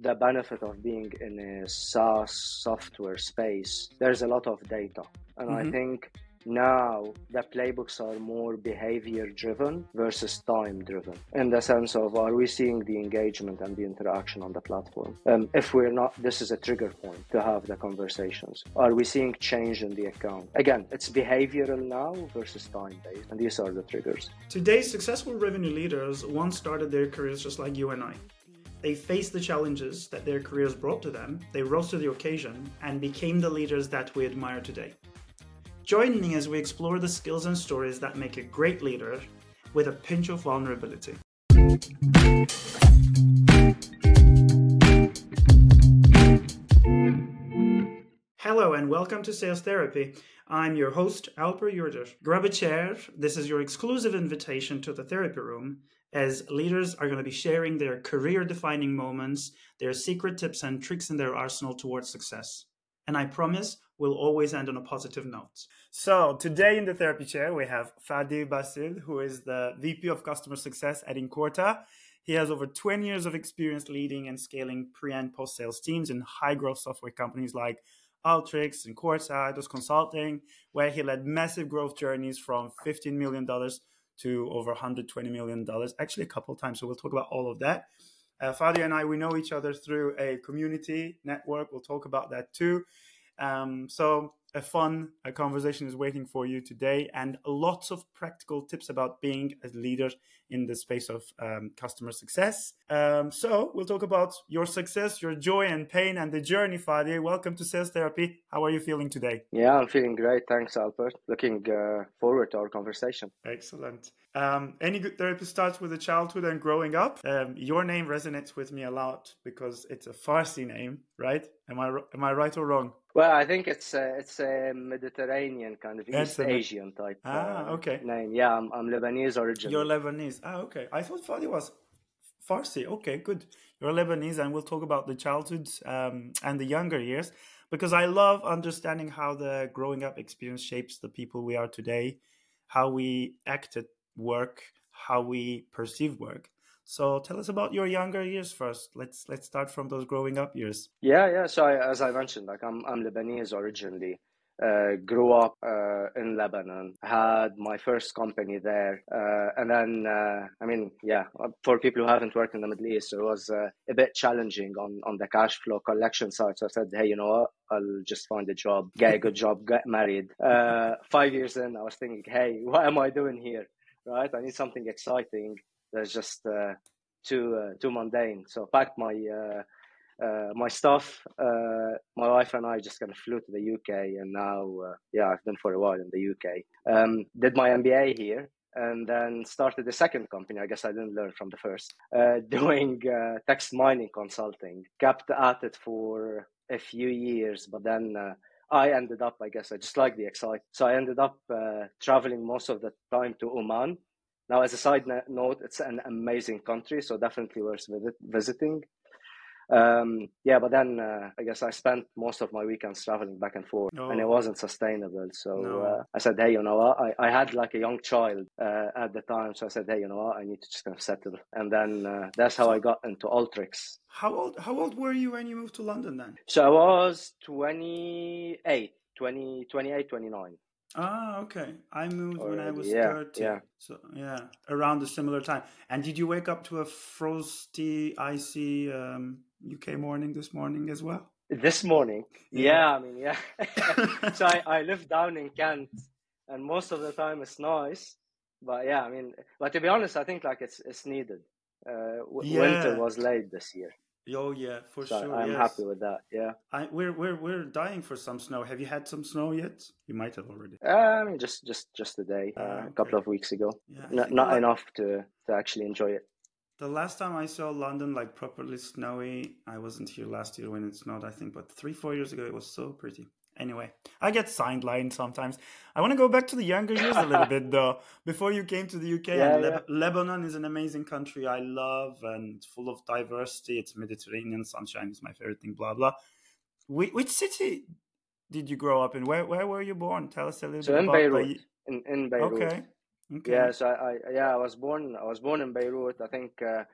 the benefit of being in a SaaS software space, there's a lot of data. And mm-hmm. I think now the playbooks are more behavior driven versus time driven in the sense of are we seeing the engagement and the interaction on the platform? Um, if we're not this is a trigger point to have the conversations. Are we seeing change in the account? Again it's behavioral now versus time based and these are the triggers. Today's successful revenue leaders once started their careers just like you and i they faced the challenges that their careers brought to them, they rose to the occasion, and became the leaders that we admire today. Join me as we explore the skills and stories that make a great leader with a pinch of vulnerability. Hello and welcome to Sales Therapy. I'm your host, Alper Yurder. Grab a chair. This is your exclusive invitation to the therapy room as leaders are going to be sharing their career defining moments, their secret tips and tricks in their arsenal towards success. And I promise we'll always end on a positive note. So, today in the therapy chair, we have Fadi Bassil, who is the VP of Customer Success at Incorta. He has over 20 years of experience leading and scaling pre and post sales teams in high growth software companies like Alteryx, Incorta, Eidos Consulting, where he led massive growth journeys from $15 million to over $120 million, actually, a couple times. So, we'll talk about all of that. Uh, Fadi and I, we know each other through a community network. We'll talk about that too. Um, so a fun a conversation is waiting for you today and lots of practical tips about being a leader in the space of um, customer success. Um, so we'll talk about your success your joy and pain and the journey Fadi. welcome to sales therapy. How are you feeling today? Yeah i'm feeling great. Thanks Alper. Looking uh, forward to our conversation. Excellent um, any good therapy starts with a childhood and growing up. Um, your name resonates with me a lot because it's a Farsi name, right? Am I am I right or wrong? Well, I think it's a, it's a Mediterranean kind of East Asian type ah, uh, okay. name. Yeah, I'm, I'm Lebanese originally. You're Lebanese. Ah, okay. I thought Fadi was Farsi. Okay, good. You're Lebanese, and we'll talk about the childhood um, and the younger years because I love understanding how the growing up experience shapes the people we are today, how we act at work, how we perceive work. So tell us about your younger years first. Let's let's start from those growing up years. Yeah, yeah. So I, as I mentioned, like I'm I'm Lebanese originally. Uh, grew up uh, in Lebanon, had my first company there, uh, and then uh, I mean, yeah, for people who haven't worked in the Middle East, it was uh, a bit challenging on on the cash flow collection side. So I said, hey, you know what? I'll just find a job, get a good job, get married. Uh, five years in, I was thinking, hey, what am I doing here? Right? I need something exciting that's just too too mundane. So I packed my uh, my stuff, uh, my wife and I just kind of flew to the UK, and now, uh, yeah, I've been for a while in the UK. Um, did my MBA here, and then started the second company. I guess I didn't learn from the first, uh, doing uh, text mining consulting. Kept at it for a few years, but then. Uh, I ended up, I guess, I just like the excitement. So I ended up traveling most of the time to Oman, now, as a side note, it's an amazing country, so definitely worth visiting. Um, yeah, but then uh, I guess I spent most of my weekends traveling back and forth, oh. and it oh. wasn't sustainable. So no. uh, I said, hey, you know what? I, I had like a young child uh, at the time, so I said, hey, you know what? I need to just kind of settle, and then uh, that's how I got into Alteryx. How old? How old were you when you moved to London then? So I was 28, 20, 28, 29. Ah, okay. I moved Already. when I was yeah, 30. Yeah. So, yeah, around a similar time. And did you wake up to a frosty, icy um, UK morning this morning as well? This morning? Yeah, yeah I mean, yeah. so I, I live down in Kent, and most of the time it's nice. But yeah, I mean, but to be honest, I think like it's it's needed. Uh, yeah. Winter was late this year. Oh yeah, for so sure. I'm yes. happy with that. Yeah. I, we're we're we're dying for some snow. Have you had some snow yet? You might have already. I mean, just just just a day, uh, a couple of weeks ago. Yeah, not not like, enough to to actually enjoy it. The last time I saw London like properly snowy, I wasn't here last year when it snowed. I think, but three four years ago, it was so pretty. Anyway, I get sidelined sometimes. I want to go back to the younger years a little bit though. Before you came to the UK, yeah, yeah. Le- Lebanon is an amazing country I love and it's full of diversity. It's Mediterranean, sunshine is my favorite thing, blah, blah. Which, which city did you grow up in? Where where were you born? Tell us a little so bit in about Beirut. In, in Beirut. Okay. Okay. Yeah, so I, I, yeah I was born I was born in Beirut. I think uh,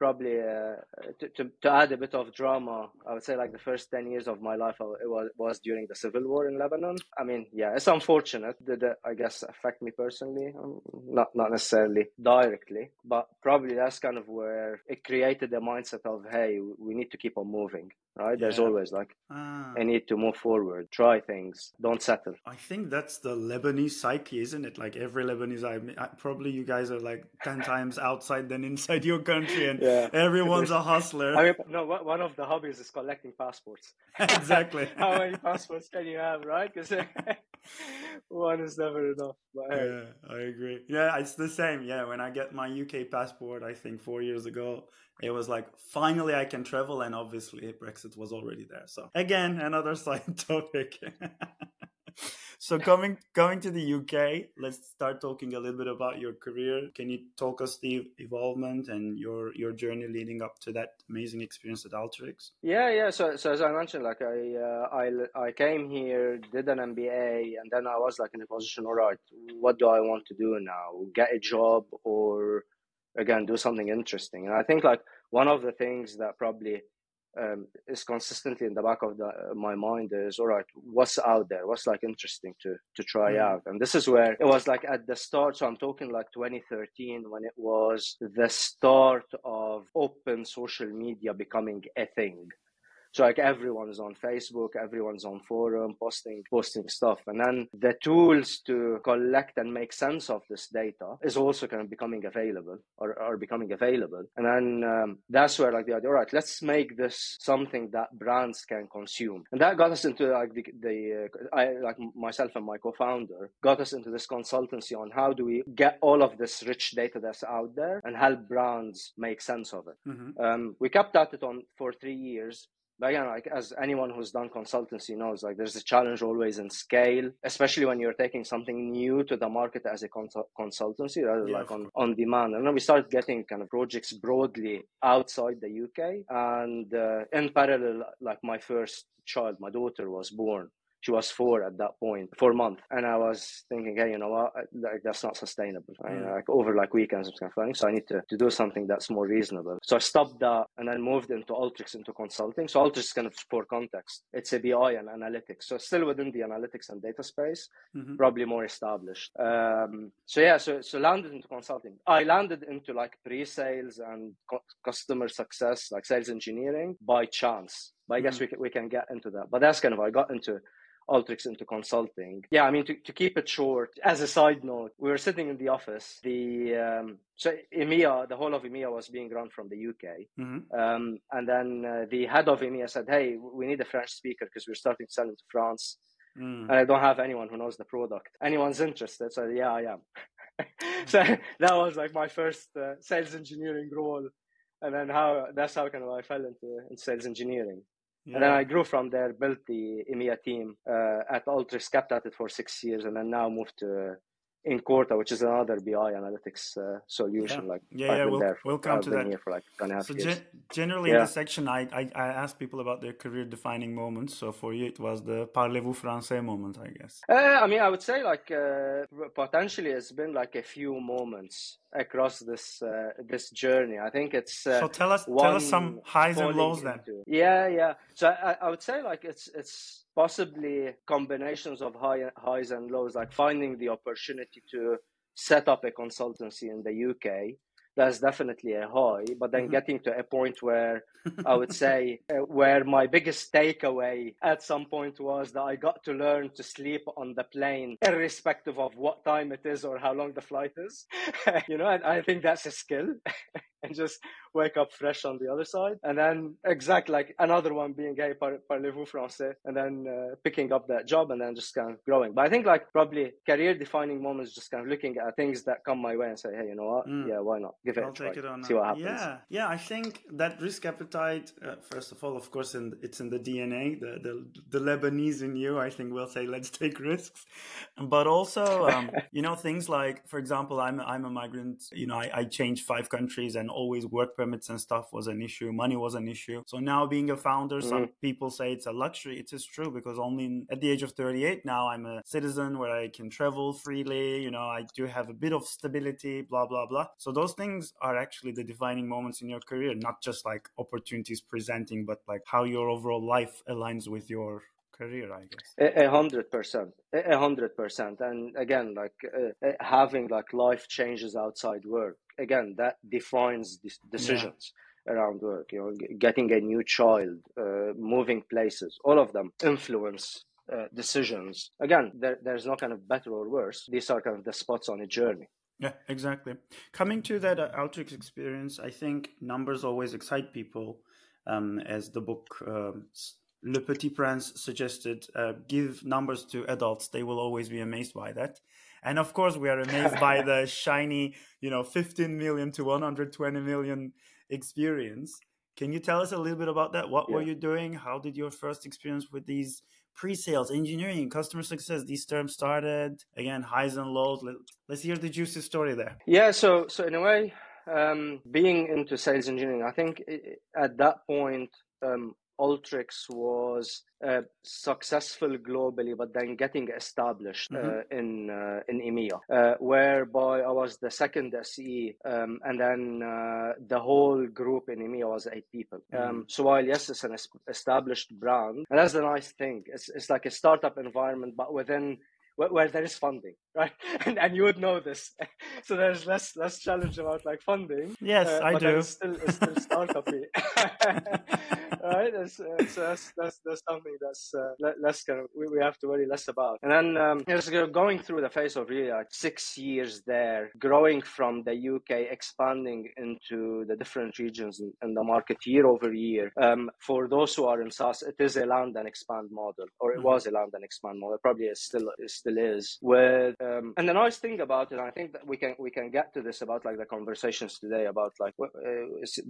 probably uh, to, to, to add a bit of drama, I would say like the first 10 years of my life, it was, was during the civil war in Lebanon. I mean, yeah, it's unfortunate. Did it, I guess, affect me personally? Um, not, not necessarily directly, but probably that's kind of where it created the mindset of, hey, we need to keep on moving right? Yeah. There's always like ah. a need to move forward, try things, don't settle. I think that's the Lebanese psyche, isn't it? Like every Lebanese, I, I probably you guys are like ten times outside than inside your country, and yeah. everyone's a hustler. I mean, no, one of the hobbies is collecting passports. exactly. How many passports can you have, right? Because one is never enough. Yeah, I agree. Yeah, it's the same. Yeah, when I get my UK passport, I think four years ago, it was like finally I can travel, and obviously Brexit was already there. So again, another side topic. so coming coming to the UK, let's start talking a little bit about your career. Can you talk us the evolvement and your your journey leading up to that amazing experience at Alteryx? Yeah, yeah. So so as I mentioned, like I uh, I I came here, did an MBA, and then I was like in a position. All right, what do I want to do now? Get a job or again do something interesting and i think like one of the things that probably um, is consistently in the back of the, uh, my mind is all right what's out there? What's like interesting to to try mm. out? And this is where it was like at the start so i'm talking like 2013 when it was the start of open social media becoming a thing so like everyone's on Facebook, everyone's on forum, posting posting stuff, and then the tools to collect and make sense of this data is also kind of becoming available or are becoming available, and then um, that's where like the idea, all right, let's make this something that brands can consume, and that got us into like the, the uh, I like myself and my co-founder got us into this consultancy on how do we get all of this rich data that's out there and help brands make sense of it. Mm-hmm. Um, we kept at it on for three years but again, like as anyone who's done consultancy knows, like there's a challenge always in scale, especially when you're taking something new to the market as a consultancy rather yeah, like on, on demand. And then we started getting kind of projects broadly outside the UK. And uh, in parallel, like my first child, my daughter was born she was four at that point, four months, and I was thinking, hey, you know what, like, that's not sustainable. Mm. like over like weekends and stuff like so I need to, to do something that's more reasonable. So I stopped that and then moved into Alteryx into consulting. So Alteryx kind of for context, it's a BI and analytics, so still within the analytics and data space, mm-hmm. probably more established. Um, so yeah, so so landed into consulting. I landed into like pre-sales and co- customer success, like sales engineering by chance. But I guess mm. we can, we can get into that. But that's kind of I got into Alteryx into consulting. Yeah, I mean, to, to keep it short, as a side note, we were sitting in the office. The um, so EMEA, the whole of EMEA was being run from the UK. Mm-hmm. Um, and then uh, the head of EMEA said, Hey, we need a French speaker because we're starting selling to sell into France. Mm. And I don't have anyone who knows the product. Anyone's interested? So, yeah, I am. so that was like my first uh, sales engineering role. And then how that's how kind of I fell into, into sales engineering. Yeah. And then I grew from there, built the EMEA team uh, at Alteryx, kept at it for six years, and then now moved to Incorta, which is another BI analytics uh, solution. Yeah. Like yeah, yeah, we'll, we'll come I've to that. Here for like two and a half so years. Ge- generally, yeah. in this section, I, I, I ask people about their career-defining moments. So for you, it was the parlez-vous français moment, I guess. Uh, I mean, I would say like uh, potentially it's been like a few moments across this uh, this journey. I think it's uh, so. Tell us tell us some highs and lows then. Yeah, yeah. So I, I would say like it's it's possibly combinations of high highs and lows, like finding the opportunity to set up a consultancy in the UK that's definitely a high. But then mm-hmm. getting to a point where I would say uh, where my biggest takeaway at some point was that I got to learn to sleep on the plane, irrespective of what time it is or how long the flight is. you know, and I think that's a skill. and just wake up fresh on the other side. And then exactly like another one being, hey, parlez-vous français? And then uh, picking up that job and then just kind of growing. But I think like probably career defining moments, just kind of looking at things that come my way and say, hey, you know what? Mm. Yeah, why not? Give it I'll a try. Take it on See what happens. Yeah, yeah. I think that risk appetite, uh, first of all, of course, in, it's in the DNA, the, the, the Lebanese in you, I think will say, let's take risks. But also, um, you know, things like, for example, I'm, I'm a migrant, you know, I, I changed five countries and always work permits and stuff was an issue, money was an issue. So now being a founder, mm-hmm. some people say it's a luxury. It is true because only at the age of 38 now I'm a citizen where I can travel freely. You know, I do have a bit of stability, blah, blah, blah. So those things are actually the defining moments in your career, not just like opportunities presenting, but like how your overall life aligns with your career, I guess. A hundred percent, a hundred percent. And again, like uh, uh, having like life changes outside work, again, that defines decisions. Yeah around work you know getting a new child uh, moving places all of them influence uh, decisions again there, there's no kind of better or worse these are kind of the spots on a journey yeah exactly coming to that uh, Alteryx experience i think numbers always excite people um, as the book um, Le Petit Prince suggested, uh, give numbers to adults. They will always be amazed by that. And of course, we are amazed by the shiny, you know, 15 million to 120 million experience. Can you tell us a little bit about that? What yeah. were you doing? How did your first experience with these pre-sales, engineering, customer success, these terms started? Again, highs and lows. Let's hear the juicy story there. Yeah. So, so in a way, um, being into sales engineering, I think at that point, um, Alteryx was uh, successful globally, but then getting established mm-hmm. uh, in uh, in EMEA, uh, whereby I was the second SE, um, and then uh, the whole group in EMEA was eight people. Mm-hmm. Um, so while yes, it's an established brand, and that's the nice thing. It's it's like a startup environment, but within where, where, there is funding, right? And, and you would know this. so there's less less challenge about like funding. Yes, uh, I do. It's still it's still startupy. right? That's, that's, that's, that's something that's uh, less kind of, we, we have to worry less about. And then um, just going through the phase of really like six years there, growing from the UK, expanding into the different regions in the market year over year. Um, for those who are in SaaS, it is a land and expand model, or it mm-hmm. was a land and expand model. It probably is still it still is. With um, and the nice thing about it, I think that we can we can get to this about like the conversations today about like uh,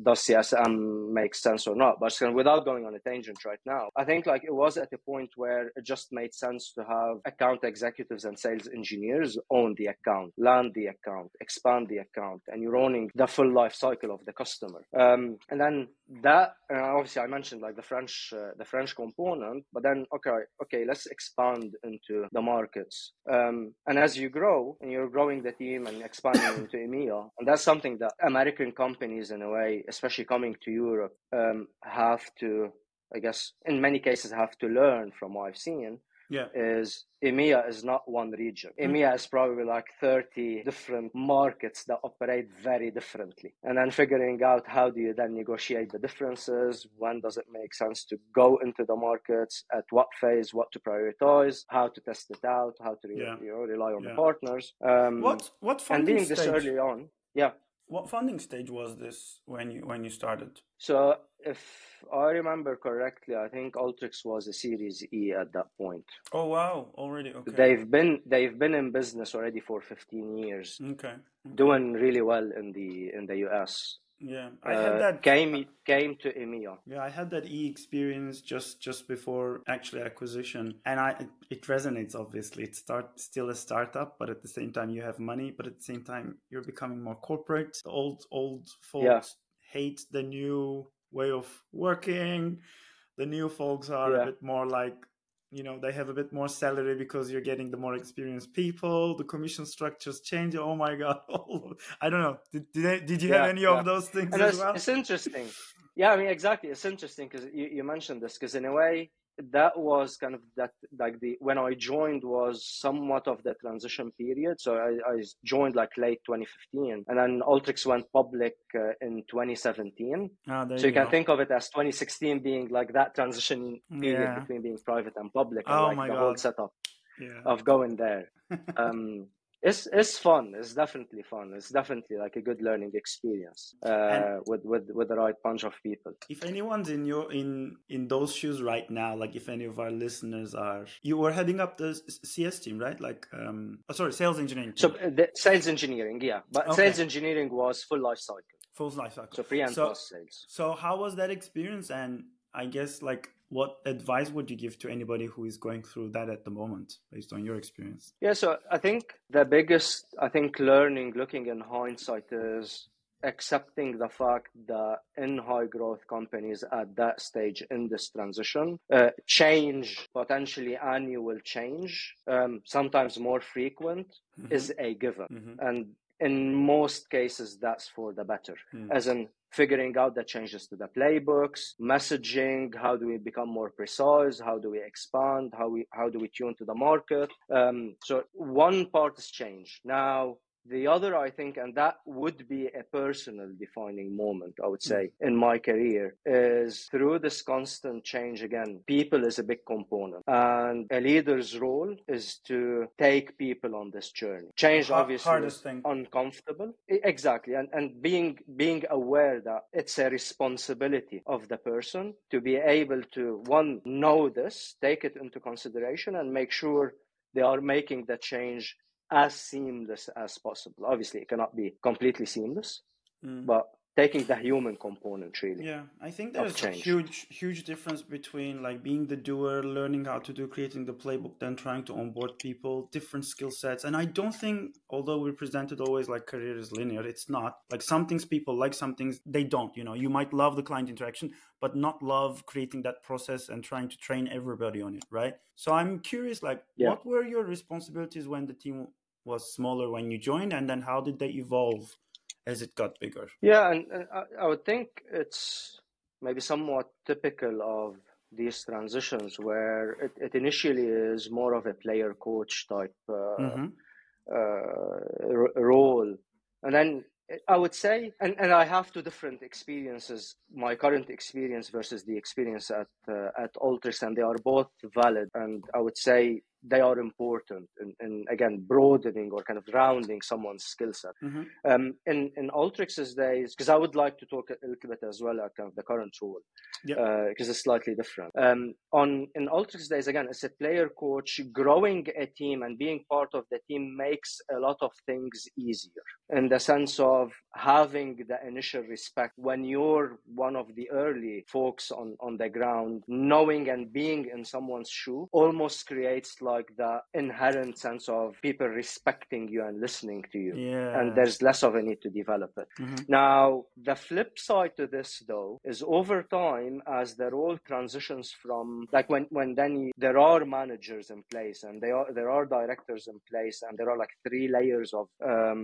does CSM make sense or not, but without without going on a tangent right now, I think like it was at a point where it just made sense to have account executives and sales engineers own the account, land the account, expand the account, and you're owning the full life cycle of the customer. Um, and then that, uh, obviously, I mentioned like the French, uh, the French component, but then okay, okay, let's expand into the markets. Um, and as you grow and you're growing the team and expanding into EMEA, and that's something that American companies, in a way, especially coming to Europe, um, have to, I guess, in many cases, have to learn from what I've seen. Yeah. Is EMEA is not one region. Mm. EMEA is probably like 30 different markets that operate very differently. And then figuring out how do you then negotiate the differences? When does it make sense to go into the markets? At what phase? What to prioritize? How to test it out? How to yeah. you know, rely on yeah. the partners? Um, what what funding and being stage? this early on, yeah. What funding stage was this when you when you started? So if I remember correctly, I think Alteryx was a Series E at that point. Oh wow, already okay. They've been they've been in business already for 15 years. Okay. okay. Doing really well in the in the US. Yeah, I had uh, that game game to EMEA. Yeah, I had that E experience just just before actually acquisition, and I it resonates. Obviously, it's start still a startup, but at the same time you have money, but at the same time you're becoming more corporate. The old old folks yeah. hate the new way of working. The new folks are yeah. a bit more like you know they have a bit more salary because you're getting the more experienced people the commission structures change oh my god i don't know did, did, they, did you yeah, have any yeah. of those things and as it's, well it's interesting yeah i mean exactly it's interesting because you, you mentioned this because in a way that was kind of that like the when I joined was somewhat of the transition period. So I, I joined like late 2015, and then Alteryx went public uh, in 2017. Oh, so you, you can think of it as 2016 being like that transition period yeah. between being private and public, and oh like the God. whole setup yeah. of going there. um, it's it's fun. It's definitely fun. It's definitely like a good learning experience uh, with with with the right bunch of people. If anyone's in your in in those shoes right now, like if any of our listeners are, you were heading up the CS team, right? Like, um, oh, sorry, sales engineering. Team. So uh, the sales engineering, yeah, but okay. sales engineering was full life cycle. Full life cycle. So pre and so, post sales. So how was that experience? And I guess like what advice would you give to anybody who is going through that at the moment based on your experience yeah so i think the biggest i think learning looking in hindsight is accepting the fact that in high growth companies at that stage in this transition, uh, change, potentially annual change, um, sometimes more frequent, mm-hmm. is a given. Mm-hmm. And in most cases, that's for the better, mm. as in figuring out the changes to the playbooks, messaging, how do we become more precise, how do we expand, how we how do we tune to the market. Um, so one part is change. Now the other, I think, and that would be a personal defining moment, I would say, in my career, is through this constant change again, people is a big component. And a leader's role is to take people on this journey. Change, obviously, hardest thing. uncomfortable. Exactly. And, and being, being aware that it's a responsibility of the person to be able to, one, know this, take it into consideration, and make sure they are making the change as seamless as possible. Obviously, it cannot be completely seamless, mm. but taking the human component really. Yeah, I think there's a huge, huge difference between like being the doer, learning how to do, creating the playbook, then trying to onboard people, different skill sets. And I don't think, although we presented always like career is linear, it's not. Like some things people like, some things they don't. You know, you might love the client interaction, but not love creating that process and trying to train everybody on it, right? So I'm curious, like, yeah. what were your responsibilities when the team was smaller when you joined, and then how did they evolve as it got bigger? Yeah, and, and I, I would think it's maybe somewhat typical of these transitions where it, it, initially is more of a player coach type uh, mm-hmm. uh, r- role and then I would say, and, and I have two different experiences. My current experience versus the experience at uh, at Alteryx, and they are both valid. And I would say they are important in, in again broadening or kind of rounding someone's skill set. Mm-hmm. Um, in in Alteryx's days, because I would like to talk a little bit as well about kind of the current role, because yep. uh, it's slightly different. Um, on in Alteryx days, again, as a player coach, growing a team and being part of the team makes a lot of things easier in the sense of having the initial respect when you're one of the early folks on on the ground, knowing and being in someone's shoe almost creates like the inherent sense of people respecting you and listening to you. Yeah. And there's less of a need to develop it. Mm-hmm. Now, the flip side to this, though, is over time, as the role transitions from, like when, when then you, there are managers in place and they are, there are directors in place and there are like three layers of um,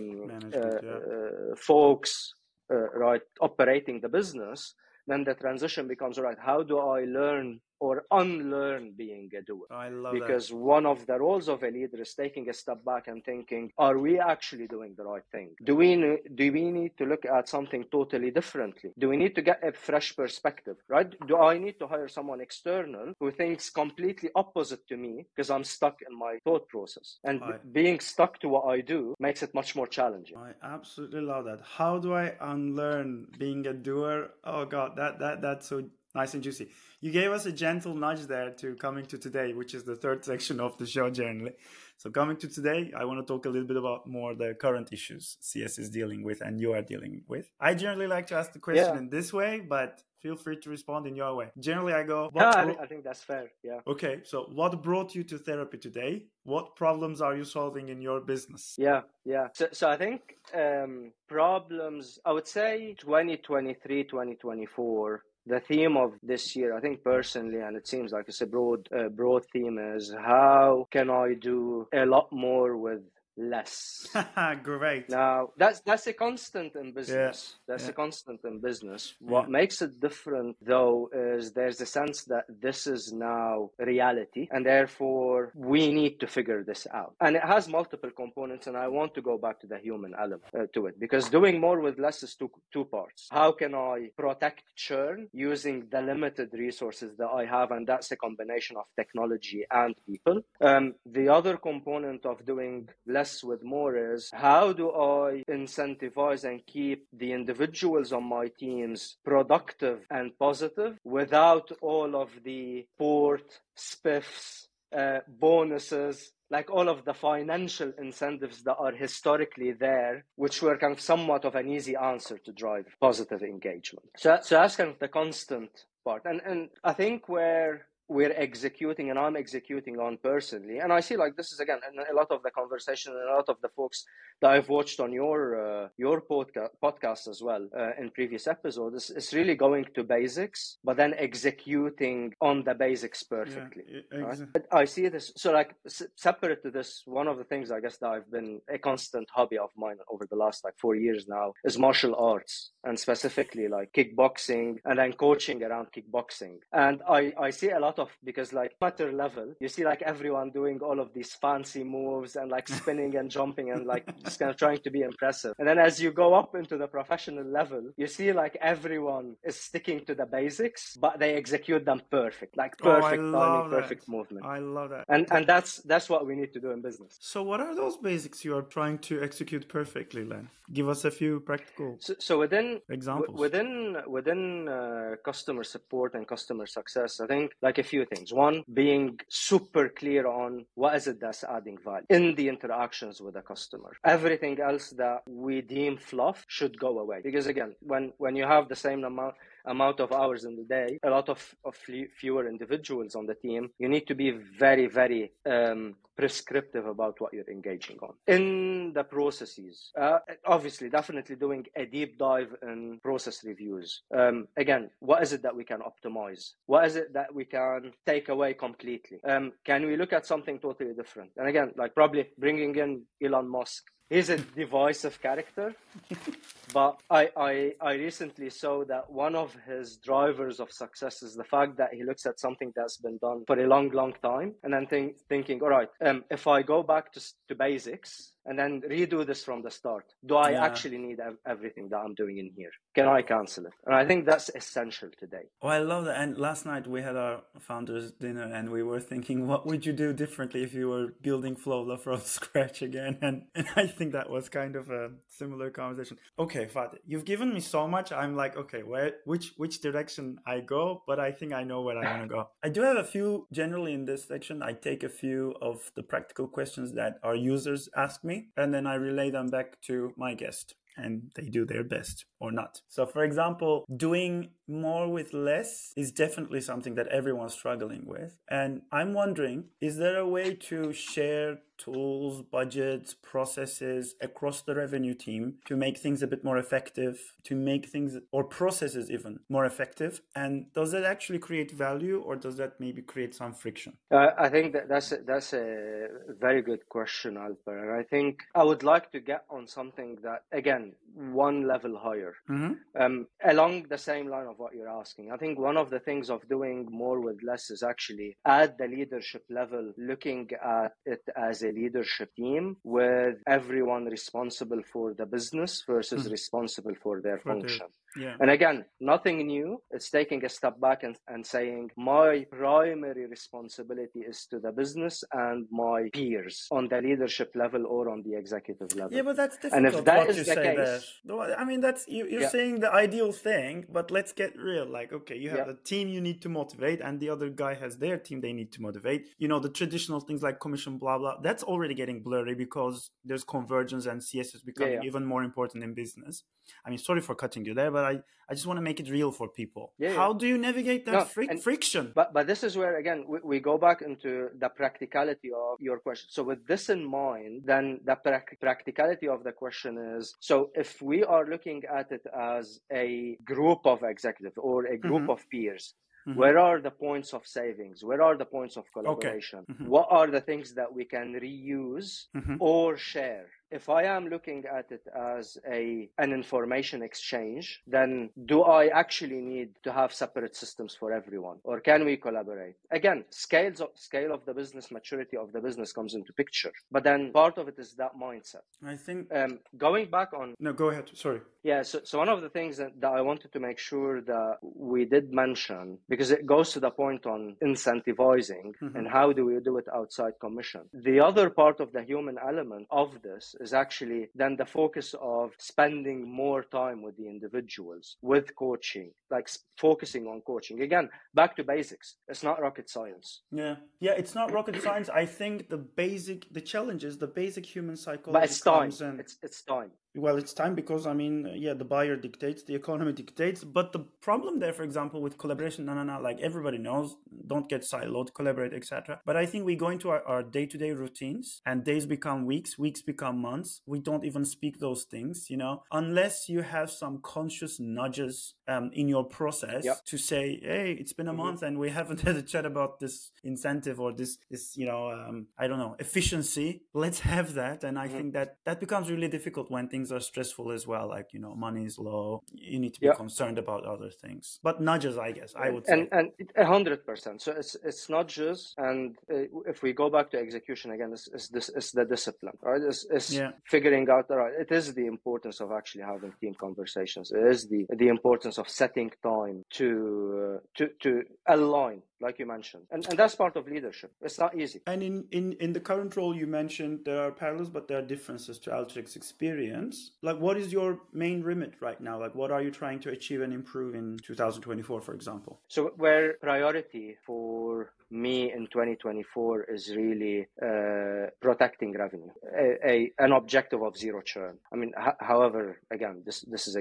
uh, yeah. uh, folks, uh, right, operating the business, then the transition becomes, all right, how do I learn or unlearn being a doer. I love because that. one of the roles of a leader is taking a step back and thinking, are we actually doing the right thing? Do we do we need to look at something totally differently? Do we need to get a fresh perspective, right? Do I need to hire someone external who thinks completely opposite to me because I'm stuck in my thought process? And I, being stuck to what I do makes it much more challenging. I absolutely love that. How do I unlearn being a doer? Oh god, that that that's so nice and juicy. You gave us a gentle nudge there to coming to today, which is the third section of the show generally. So coming to today, I want to talk a little bit about more the current issues CS is dealing with and you are dealing with. I generally like to ask the question yeah. in this way, but feel free to respond in your way. Generally, I go. Yeah, I think, I think that's fair. Yeah. Okay, so what brought you to therapy today? What problems are you solving in your business? Yeah, yeah. So, so I think um, problems. I would say 2023, 2024 the theme of this year, I think personally, and it seems like it's a broad, uh, broad theme, is how can I do a lot more with less. Great. Now that's that's a constant in business. Yeah. That's yeah. a constant in business. What yeah. makes it different though is there's a sense that this is now reality and therefore we need to figure this out. And it has multiple components and I want to go back to the human element uh, to it because doing more with less is two two parts. How can I protect churn using the limited resources that I have and that's a combination of technology and people. Um, the other component of doing less with more is how do I incentivize and keep the individuals on my teams productive and positive without all of the port, spiffs, uh, bonuses, like all of the financial incentives that are historically there, which were kind of somewhat of an easy answer to drive positive engagement. So, so that's kind of the constant part. And, and I think where we're executing and I'm executing on personally. And I see like this is again a lot of the conversation and a lot of the folks that I've watched on your uh, your podca- podcast as well uh, in previous episodes. It's really going to basics, but then executing on the basics perfectly. Yeah, exactly. right? I see this so like s- separate to this. One of the things I guess that I've been a constant hobby of mine over the last like four years now is martial arts and specifically like kickboxing and then coaching around kickboxing. And I I see a lot of because like matter level, you see like everyone doing all of these fancy moves and like spinning and jumping and like just kind of trying to be impressive. And then as you go up into the professional level, you see like everyone is sticking to the basics, but they execute them perfect, like oh, perfect oh, timing, perfect movement. I love that. And and that's that's what we need to do in business. So what are those basics you are trying to execute perfectly, Len? Give us a few practical. So, so within examples w- within within uh, customer support and customer success, I think like a few things. One being super clear on what is it that's adding value in the interactions with the customer. Everything else that we deem fluff should go away because again, when when you have the same amount amount of hours in the day, a lot of, of fewer individuals on the team, you need to be very, very um, prescriptive about what you're engaging on. In the processes, uh, obviously, definitely doing a deep dive in process reviews. Um, again, what is it that we can optimize? What is it that we can take away completely? Um, can we look at something totally different? And again, like probably bringing in Elon Musk he's a divisive character but I, I i recently saw that one of his drivers of success is the fact that he looks at something that's been done for a long long time and then think, thinking all right um, if i go back to, to basics and then redo this from the start. Do I yeah. actually need everything that I'm doing in here? Can I cancel it? And I think that's essential today. Oh, I love that. And last night we had our founders dinner and we were thinking, what would you do differently if you were building Flowla from scratch again? And, and I think that was kind of a similar conversation. Okay, Fadi, you've given me so much. I'm like, okay, where, which, which direction I go, but I think I know where I want to go. I do have a few generally in this section. I take a few of the practical questions that our users ask me and then I relay them back to my guest and they do their best or not. So, for example, doing more with less is definitely something that everyone's struggling with. And I'm wondering is there a way to share tools, budgets, processes across the revenue team to make things a bit more effective, to make things or processes even more effective? And does that actually create value or does that maybe create some friction? Uh, I think that that's a, that's a very good question, Alper. And I think I would like to get on something that, again, one level higher. Mm-hmm. Um, along the same line of what you're asking, I think one of the things of doing more with less is actually at the leadership level, looking at it as a leadership team with everyone responsible for the business versus mm-hmm. responsible for their function. Yeah. And again, nothing new. It's taking a step back and, and saying my primary responsibility is to the business and my peers on the leadership level or on the executive level. Yeah, but that's difficult. And if that is the case, there. I mean, that's you, are yeah. saying the ideal thing, but let's get real. Like, okay, you have yeah. a team you need to motivate, and the other guy has their team they need to motivate. You know, the traditional things like commission, blah blah. That's already getting blurry because there's convergence and CS is becoming yeah, even more important in business. I mean, sorry for cutting you there, but I, I just want to make it real for people. Yeah, How yeah. do you navigate that no, fri- friction? But but this is where again we, we, go back into the practicality of your question. So with this in mind, then the pra- practicality of the question is: so if we are looking at it as a group of executives or a group mm-hmm. of peers, Mm-hmm. Where are the points of savings? Where are the points of collaboration? Okay. Mm-hmm. What are the things that we can reuse mm-hmm. or share? If I am looking at it as a an information exchange, then do I actually need to have separate systems for everyone, or can we collaborate? Again, scales of, scale of the business, maturity of the business comes into picture. But then part of it is that mindset. I think um, going back on. No, go ahead. Sorry. Yeah. So, so one of the things that, that I wanted to make sure that we did mention because it goes to the point on incentivizing mm-hmm. and how do we do it outside commission. The other part of the human element of this is actually then the focus of spending more time with the individuals with coaching like focusing on coaching. Again back to basics. It's not rocket science. Yeah. Yeah it's not rocket science. I think the basic the challenge is the basic human psychology but it's time. it's, it's time well, it's time because I mean, yeah, the buyer dictates, the economy dictates. But the problem there, for example, with collaboration, no, no, no, like everybody knows, don't get siloed, collaborate, etc. But I think we go into our day to day routines, and days become weeks, weeks become months. We don't even speak those things, you know, unless you have some conscious nudges um, in your process yep. to say, hey, it's been a mm-hmm. month and we haven't had a chat about this incentive or this, this, you know, um, I don't know, efficiency. Let's have that, and I mm-hmm. think that that becomes really difficult when things are stressful as well. Like you know, money is low. You need to be concerned about other things. But nudges, I guess, I would and, say. And a hundred percent. So it's it's nudges, and uh, if we go back to execution again, it's, it's this it's the discipline, right? It's, it's yeah. figuring out. Right, it is the importance of actually having team conversations. It is the the importance of setting time to uh, to to align like you mentioned. And, and that's part of leadership. It's not easy. And in, in in the current role you mentioned there are parallels but there are differences to Alteryx experience. Like what is your main remit right now? Like what are you trying to achieve and improve in 2024 for example? So where priority for me in 2024 is really uh, protecting revenue, a, a, an objective of zero churn. I mean, h- however, again, this this is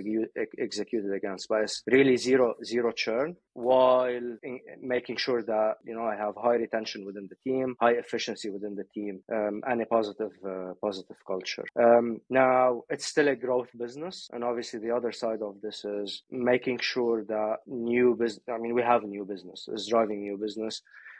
executed against, but it's really zero zero churn while in, making sure that you know I have high retention within the team, high efficiency within the team, um, and a positive uh, positive culture. Um, now it's still a growth business, and obviously the other side of this is making sure that new business. I mean, we have new business is driving new business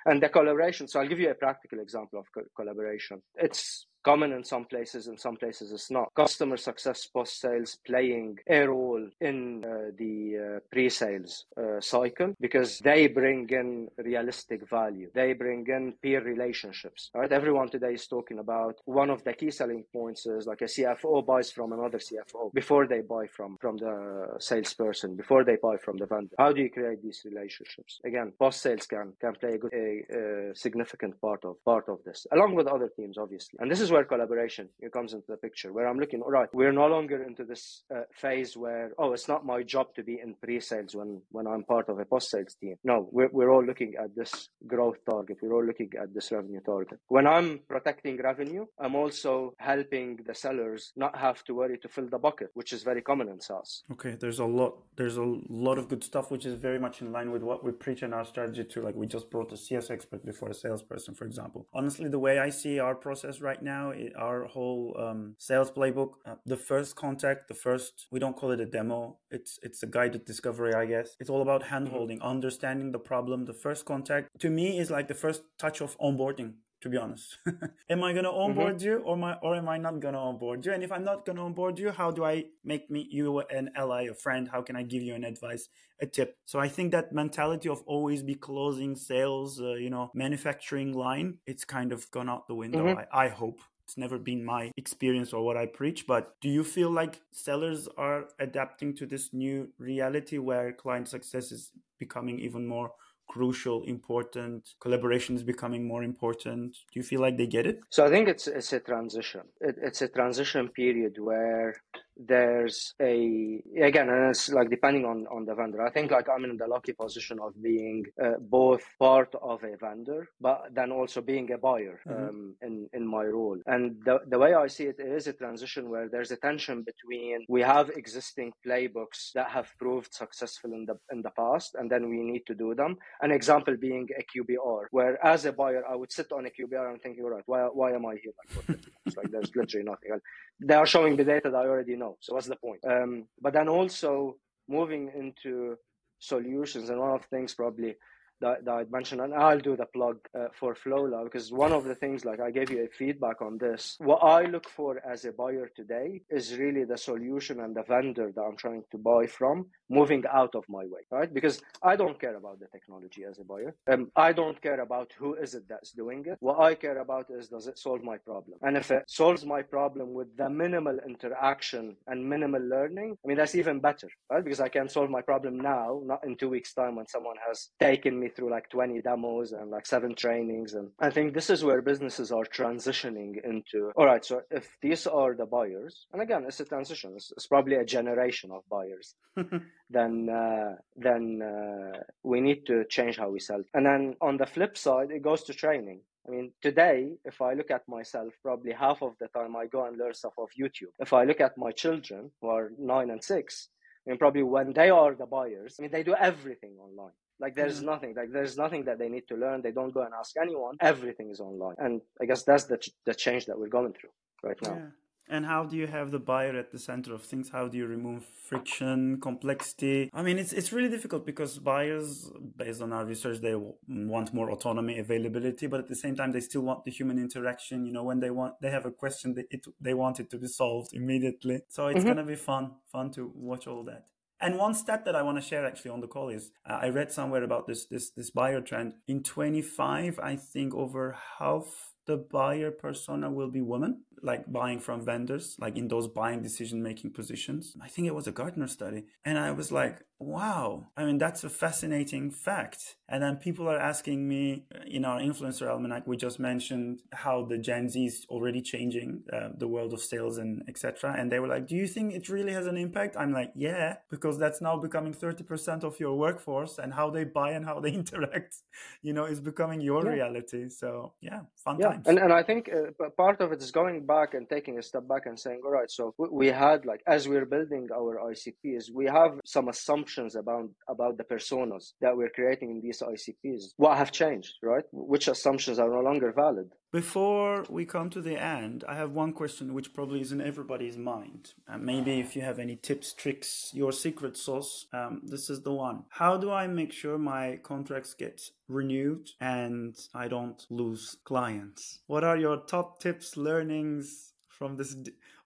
and the collaboration. So I'll give you a practical example of co- collaboration. It's common in some places, in some places it's not. Customer success post sales playing a role in uh, the uh, pre sales uh, cycle because they bring in realistic value. They bring in peer relationships. Right? Everyone today is talking about one of the key selling points is like a CFO buys from another CFO before they buy from, from the salesperson, before they buy from the vendor. How do you create these relationships? Again, post sales can, can play a, good, a, a significant part of part of this, along with other teams, obviously. And this is where collaboration comes into the picture, where I'm looking, all right, we're no longer into this uh, phase where, oh, it's not my job to be in pre-sales when, when I'm part of a post-sales team. No, we're, we're all looking at this growth target. We're all looking at this revenue target. When I'm protecting revenue, I'm also helping the sellers not have to worry to fill the bucket, which is very common in SaaS. Okay, there's a lot, there's a lot of good stuff, which is very much in line with what we preach in our strategy too. Like we just brought a CS expert before a salesperson, for example. Honestly, the way I see our process right now now, our whole um, sales playbook, uh, the first contact, the first, we don't call it a demo. It's, it's a guided discovery, I guess. It's all about handholding, mm-hmm. understanding the problem. The first contact to me is like the first touch of onboarding to be honest. am I gonna onboard mm-hmm. you or my or am I not gonna onboard you? And if I'm not gonna onboard you, how do I make me you an ally, a friend? How can I give you an advice, a tip? So I think that mentality of always be closing sales, uh, you know, manufacturing line, it's kind of gone out the window. Mm-hmm. I, I hope. It's never been my experience or what I preach, but do you feel like sellers are adapting to this new reality where client success is becoming even more crucial, important. Collaboration is becoming more important. Do you feel like they get it? So I think it's it's a transition. It, it's a transition period where there's a again and it's like depending on on the vendor. I think like i'm in the lucky position of being uh, both part of a vendor but then also being a buyer mm-hmm. um, in in my role. And the, the way i see it is a transition where there's a tension between we have existing playbooks that have proved successful in the in the past and then we need to do them. An example being a qbr where as a buyer i would sit on a qbr and thinking all right why, why am i here? Like, like there's literally nothing they are showing the data that i already know know. So what's the point? Um, but then also moving into solutions and one of the things probably that, that I mentioned, and I'll do the plug uh, for Flowla because one of the things, like I gave you a feedback on this, what I look for as a buyer today is really the solution and the vendor that I'm trying to buy from moving out of my way, right? Because I don't care about the technology as a buyer. Um, I don't care about who is it that's doing it. What I care about is does it solve my problem? And if it solves my problem with the minimal interaction and minimal learning, I mean, that's even better, right? Because I can solve my problem now, not in two weeks' time when someone has taken me me through like 20 demos and like seven trainings. And I think this is where businesses are transitioning into, all right, so if these are the buyers, and again, it's a transition, it's, it's probably a generation of buyers, then, uh, then uh, we need to change how we sell. And then on the flip side, it goes to training I mean, today, if I look at myself, probably half of the time I go and learn stuff off YouTube. If I look at my children who are nine and six, I mean, probably when they are the buyers, I mean, they do everything online. Like there's yeah. nothing, like there's nothing that they need to learn. They don't go and ask anyone. Everything is online, and I guess that's the the change that we're going through right now. Yeah. And how do you have the buyer at the center of things? How do you remove friction, complexity? I mean, it's it's really difficult because buyers, based on our research, they want more autonomy, availability, but at the same time, they still want the human interaction. You know, when they want, they have a question, they it, they want it to be solved immediately. So it's mm-hmm. gonna be fun, fun to watch all that. And one stat that I want to share actually on the call is uh, I read somewhere about this this this buyer trend. In 25, I think over half the buyer persona will be women, like buying from vendors, like in those buying decision making positions. I think it was a Gartner study. And I was like, wow, I mean, that's a fascinating fact. And then people are asking me in our influencer almanac, we just mentioned how the Gen Z is already changing uh, the world of sales and etc. And they were like, do you think it really has an impact? I'm like, yeah, because that's now becoming 30% of your workforce and how they buy and how they interact, you know, is becoming your yeah. reality. So yeah, fun yeah. Times. And, and I think uh, part of it is going back and taking a step back and saying, all right, so we had like, as we're building our ICPs, we have some assumptions about, about the personas that we're creating in these ICPs. What have changed, right? Which assumptions are no longer valid? Before we come to the end, I have one question which probably is in everybody's mind. Uh, maybe if you have any tips, tricks, your secret sauce, um, this is the one. How do I make sure my contracts get renewed and I don't lose clients? What are your top tips, learnings from this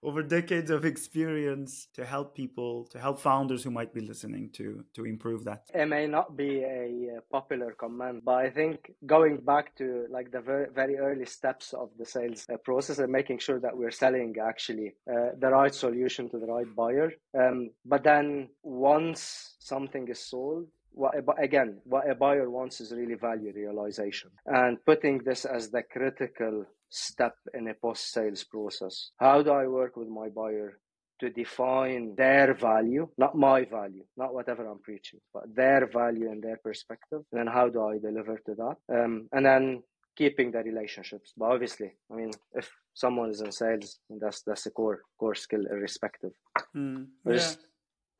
over decades of experience to help people, to help founders who might be listening to to improve that? It may not be a popular comment, but I think going back to like the very, very early steps of the sales uh, process and making sure that we're selling actually uh, the right solution to the right buyer. Um, but then once something is sold, what again what a buyer wants is really value realization and putting this as the critical step in a post sales process. How do I work with my buyer to define their value, not my value, not whatever I'm preaching, but their value and their perspective? And then how do I deliver to that? Um, and then keeping the relationships. But obviously, I mean, if someone is in sales, that's that's a core core skill, irrespective. Mm, yeah.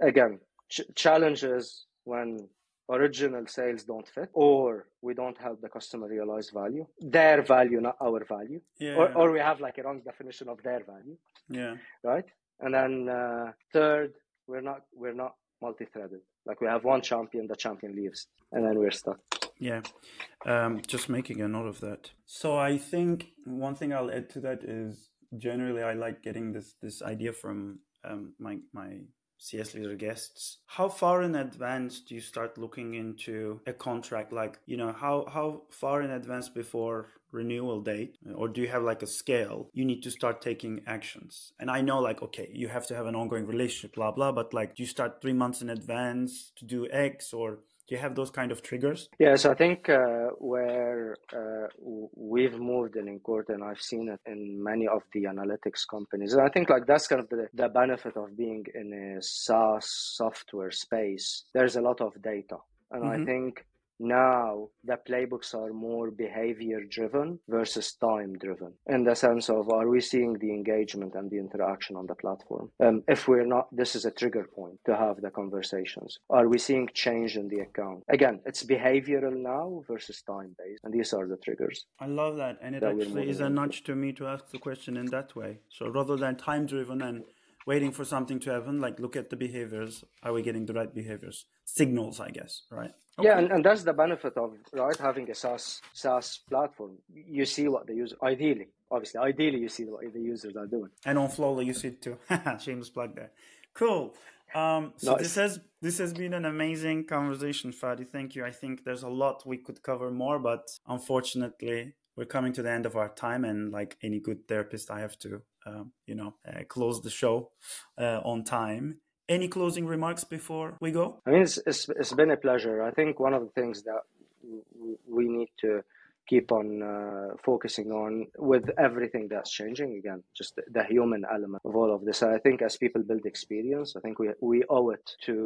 again, ch- challenges when original sales don't fit or we don't help the customer realize value their value not our value. Yeah. or, or we have like a wrong definition of their value. Yeah. Right? And then uh, third we're not we're not multi-threaded. Like we have one champion the champion leaves and then we're stuck. Yeah. Um, just making a note of that. So i think one thing i'll add to that is generally i like getting this this idea from um, my my CS leader guests, how far in advance do you start looking into a contract? Like, you know, how, how far in advance before renewal date, or do you have like a scale? You need to start taking actions. And I know, like, okay, you have to have an ongoing relationship, blah, blah, but like, do you start three months in advance to do X or do you have those kind of triggers? Yes, I think uh, where uh, we've moved in Incorta, and I've seen it in many of the analytics companies. And I think like that's kind of the, the benefit of being in a SaaS software space. There's a lot of data. And mm-hmm. I think now the playbooks are more behavior driven versus time driven in the sense of are we seeing the engagement and the interaction on the platform? Um, if we're not this is a trigger point to have the conversations. Are we seeing change in the account? Again it's behavioral now versus time based and these are the triggers. I love that and it that actually is a nudge to me to ask the question in that way. So rather than time driven and waiting for something to happen like look at the behaviors. Are we getting the right behaviors? Signals i guess right Okay. Yeah, and, and that's the benefit of right having a SaaS SaaS platform. You see what the user ideally, obviously, ideally you see what the users are doing. And on Flowla you see it too. Shameless plug there. Cool. Um, so nice. this has this has been an amazing conversation, Fadi. Thank you. I think there's a lot we could cover more, but unfortunately, we're coming to the end of our time. And like any good therapist, I have to, um, you know, uh, close the show uh, on time. Any closing remarks before we go? I mean, it's, it's, it's been a pleasure. I think one of the things that we need to keep on uh, focusing on with everything that's changing again, just the, human element of all of this. I think as people build experience, I think we we owe it to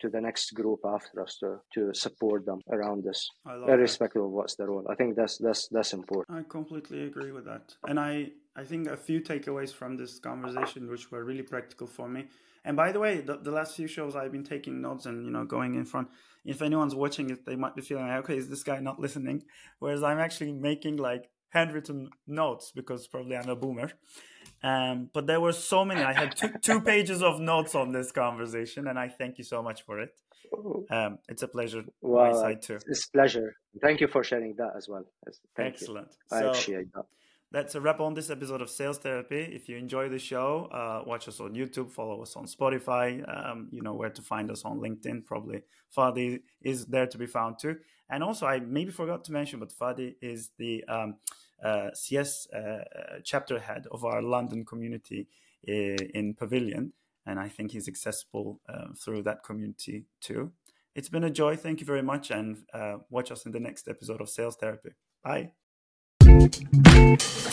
to the next group after us to to support them around this, irrespective that. of what's their role. I think that's that's that's important. I completely agree with that, and I I think a few takeaways from this conversation which were really practical for me. And by the way, the, the last few shows I've been taking notes and you know going in front if anyone's watching it, they might be feeling like, okay, is this guy not listening? Whereas I'm actually making like handwritten notes because probably I'm a boomer. Um, but there were so many. I had two, two pages of notes on this conversation, and I thank you so much for it. Um, it's a pleasure. Well, my side too. It's a pleasure. Thank you for sharing that as well. Thank Excellent. You. I so, appreciate that that's a wrap on this episode of Sales Therapy. If you enjoy the show, uh, watch us on YouTube, follow us on Spotify. Um, you know where to find us on LinkedIn. Probably Fadi is there to be found too. And also, I maybe forgot to mention, but Fadi is the um, uh, CS uh, chapter head of our London community uh, in Pavilion, and I think he's accessible uh, through that community too. It's been a joy. Thank you very much, and uh, watch us in the next episode of Sales Therapy. Bye. Thank you.